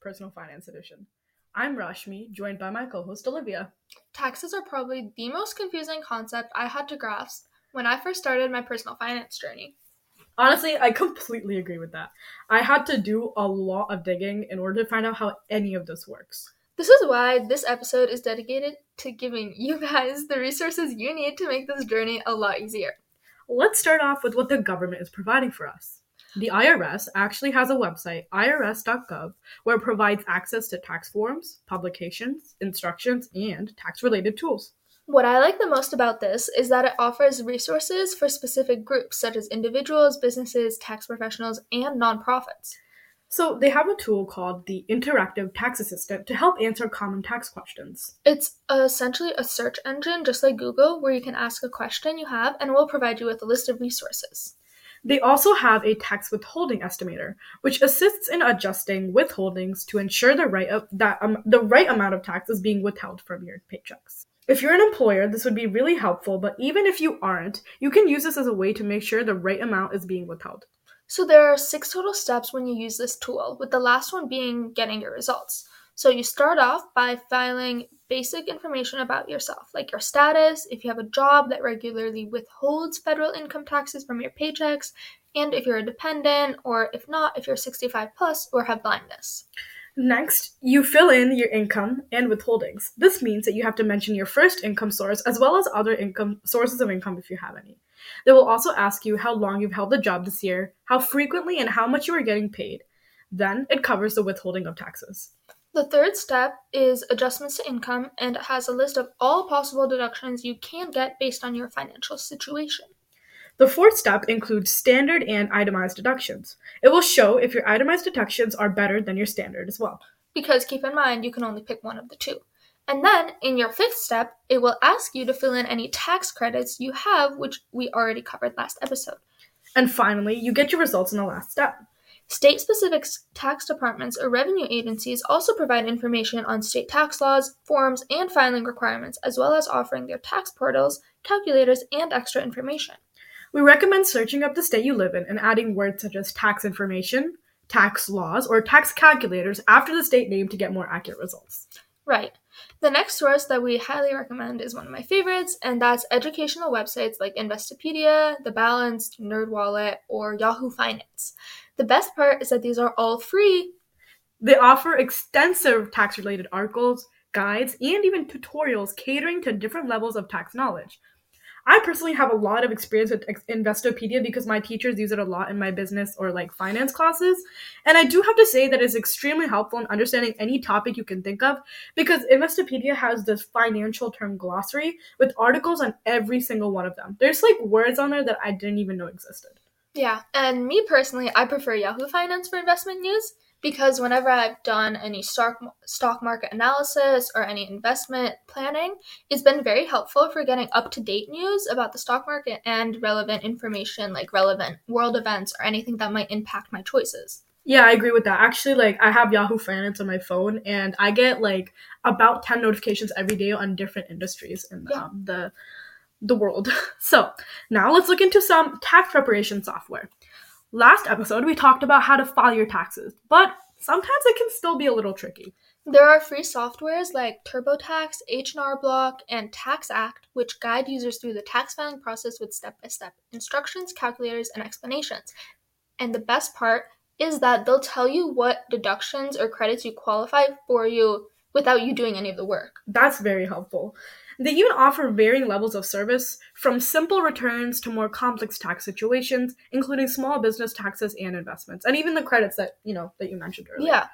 Personal Finance Edition. I'm Rashmi, joined by my co-host Olivia. Taxes are probably the most confusing concept I had to grasp when I first started my personal finance journey. Honestly, I completely agree with that. I had to do a lot of digging in order to find out how any of this works. This is why this episode is dedicated to giving you guys the resources you need to make this journey a lot easier. Let's start off with what the government is providing for us. The IRS actually has a website, irs.gov, where it provides access to tax forms, publications, instructions, and tax related tools. What I like the most about this is that it offers resources for specific groups such as individuals, businesses, tax professionals, and nonprofits. So they have a tool called the Interactive Tax Assistant to help answer common tax questions. It's essentially a search engine just like Google where you can ask a question you have and it will provide you with a list of resources. They also have a tax withholding estimator, which assists in adjusting withholdings to ensure the right of, that um, the right amount of tax is being withheld from your paychecks. If you're an employer, this would be really helpful, but even if you aren't, you can use this as a way to make sure the right amount is being withheld. So there are six total steps when you use this tool, with the last one being getting your results. So you start off by filing basic information about yourself, like your status, if you have a job that regularly withholds federal income taxes from your paychecks, and if you're a dependent, or if not, if you're 65 plus or have blindness. Next, you fill in your income and withholdings. This means that you have to mention your first income source as well as other income sources of income if you have any. They will also ask you how long you've held the job this year, how frequently and how much you are getting paid. Then it covers the withholding of taxes. The third step is adjustments to income and it has a list of all possible deductions you can get based on your financial situation. The fourth step includes standard and itemized deductions. It will show if your itemized deductions are better than your standard as well. Because keep in mind, you can only pick one of the two. And then in your fifth step, it will ask you to fill in any tax credits you have, which we already covered last episode. And finally, you get your results in the last step. State specific tax departments or revenue agencies also provide information on state tax laws, forms, and filing requirements, as well as offering their tax portals, calculators, and extra information. We recommend searching up the state you live in and adding words such as tax information, tax laws, or tax calculators after the state name to get more accurate results. Right. The next source that we highly recommend is one of my favorites, and that's educational websites like Investopedia, The Balance, NerdWallet, or Yahoo Finance. The best part is that these are all free. They offer extensive tax related articles, guides, and even tutorials catering to different levels of tax knowledge. I personally have a lot of experience with Investopedia because my teachers use it a lot in my business or like finance classes. And I do have to say that it's extremely helpful in understanding any topic you can think of because Investopedia has this financial term glossary with articles on every single one of them. There's like words on there that I didn't even know existed. Yeah, and me personally, I prefer Yahoo Finance for investment news because whenever I've done any stock stock market analysis or any investment planning, it's been very helpful for getting up to date news about the stock market and relevant information like relevant world events or anything that might impact my choices. Yeah, I agree with that. Actually, like I have Yahoo Finance on my phone, and I get like about ten notifications every day on different industries in Yeah. um, the the world. So now let's look into some tax preparation software. Last episode, we talked about how to file your taxes, but sometimes it can still be a little tricky. There are free softwares like TurboTax, H&R Block, and TaxAct, which guide users through the tax filing process with step-by-step instructions, calculators, and explanations. And the best part is that they'll tell you what deductions or credits you qualify for you without you doing any of the work. That's very helpful. They even offer varying levels of service, from simple returns to more complex tax situations, including small business taxes and investments, and even the credits that you know that you mentioned earlier. Yeah.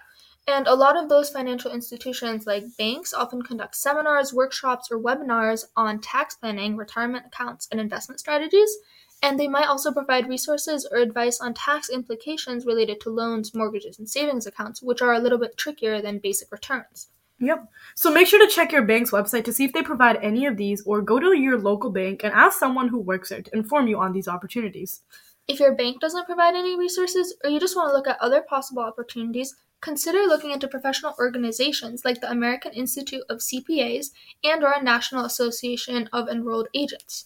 And a lot of those financial institutions, like banks, often conduct seminars, workshops, or webinars on tax planning, retirement accounts, and investment strategies. And they might also provide resources or advice on tax implications related to loans, mortgages, and savings accounts, which are a little bit trickier than basic returns. Yep. So make sure to check your bank's website to see if they provide any of these, or go to your local bank and ask someone who works there to inform you on these opportunities. If your bank doesn't provide any resources, or you just want to look at other possible opportunities, consider looking into professional organizations like the American Institute of CPAs and our National Association of Enrolled Agents.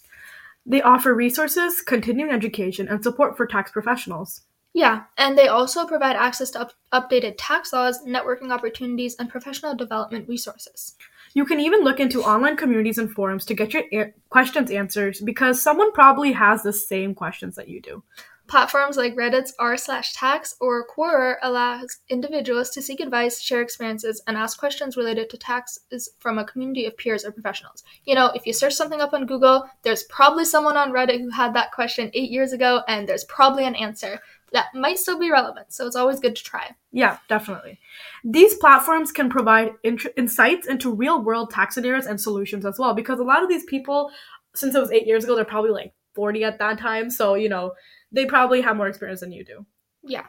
They offer resources, continuing education, and support for tax professionals. Yeah, and they also provide access to up- updated tax laws, networking opportunities, and professional development resources. You can even look into online communities and forums to get your a- questions answered because someone probably has the same questions that you do. Platforms like Reddit's r slash tax or Quora allows individuals to seek advice, share experiences, and ask questions related to taxes from a community of peers or professionals. You know, if you search something up on Google, there's probably someone on Reddit who had that question eight years ago, and there's probably an answer that might still be relevant. So it's always good to try. Yeah, definitely. These platforms can provide int- insights into real world tax scenarios and solutions as well because a lot of these people, since it was eight years ago, they're probably like 40 at that time. So, you know, they probably have more experience than you do. Yeah.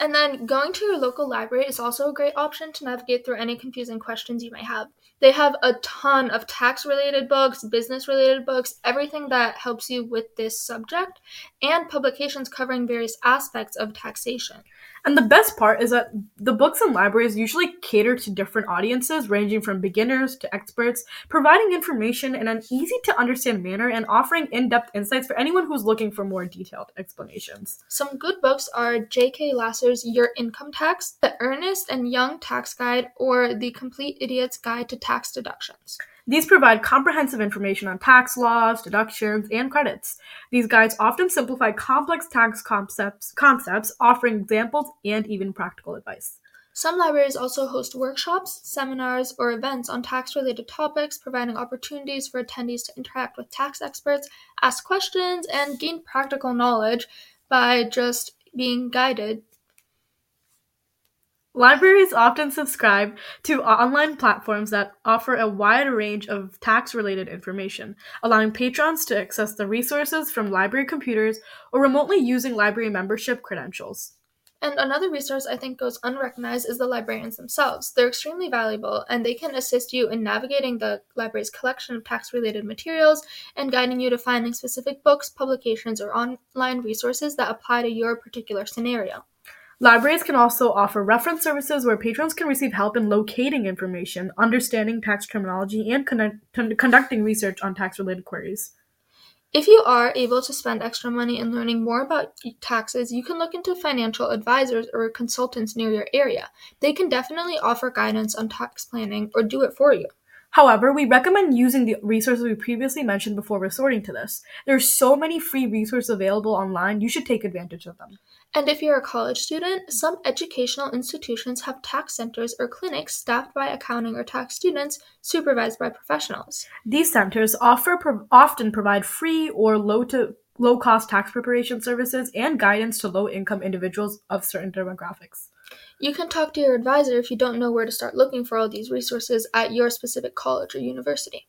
And then going to your local library is also a great option to navigate through any confusing questions you may have. They have a ton of tax related books, business related books, everything that helps you with this subject, and publications covering various aspects of taxation. And the best part is that the books and libraries usually cater to different audiences, ranging from beginners to experts, providing information in an easy to understand manner and offering in depth insights for anyone who's looking for more detailed explanations. Some good books are J.K. Lasser's Your Income Tax, The Ernst and Young Tax Guide, or The Complete Idiot's Guide to Tax Deductions. These provide comprehensive information on tax laws, deductions, and credits. These guides often simplify complex tax concepts, concepts, offering examples and even practical advice. Some libraries also host workshops, seminars, or events on tax related topics, providing opportunities for attendees to interact with tax experts, ask questions, and gain practical knowledge by just being guided Libraries often subscribe to online platforms that offer a wide range of tax related information, allowing patrons to access the resources from library computers or remotely using library membership credentials. And another resource I think goes unrecognized is the librarians themselves. They're extremely valuable and they can assist you in navigating the library's collection of tax related materials and guiding you to finding specific books, publications, or online resources that apply to your particular scenario. Libraries can also offer reference services where patrons can receive help in locating information, understanding tax terminology, and con- conducting research on tax related queries. If you are able to spend extra money in learning more about taxes, you can look into financial advisors or consultants near your area. They can definitely offer guidance on tax planning or do it for you. However, we recommend using the resources we previously mentioned before resorting to this. There are so many free resources available online, you should take advantage of them. And if you're a college student, some educational institutions have tax centers or clinics staffed by accounting or tax students supervised by professionals. These centers offer often provide free or low to low cost tax preparation services and guidance to low income individuals of certain demographics. You can talk to your advisor if you don't know where to start looking for all these resources at your specific college or university.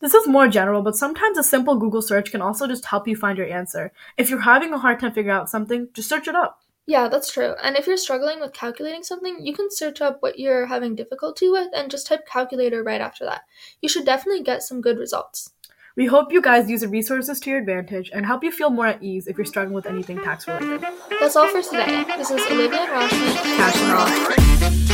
This is more general, but sometimes a simple Google search can also just help you find your answer. If you're having a hard time figuring out something, just search it up. Yeah, that's true. And if you're struggling with calculating something, you can search up what you're having difficulty with and just type calculator right after that. You should definitely get some good results. We hope you guys use the resources to your advantage and help you feel more at ease if you're struggling with anything tax related. That's all for today. This is Olivia and Rashmi. Cash and all.